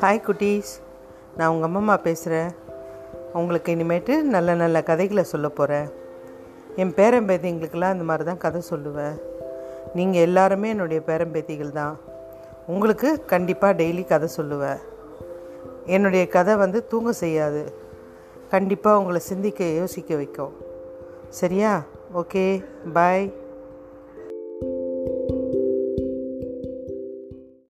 Hi குட்டீஸ். நான் உங்கள் அம்மா பேசுகிறேன் உங்களுக்கு இனிமேட்டு நல்ல நல்ல கதைகளை சொல்ல போகிறேன் என் பேரம்பேத்திங்களுக்கெல்லாம் இந்த மாதிரி தான் கதை சொல்லுவேன் நீங்கள் எல்லாருமே என்னுடைய பேரம்பேத்திகள் தான். உங்களுக்கு கண்டிப்பாக டெய்லி கதை சொல்லுவேன் என்னுடைய கதை வந்து தூங்க செய்யாது. கண்டிப்பாக உங்களை சிந்திக்க யோசிக்க வைக்கும். சரியா? Okay bye.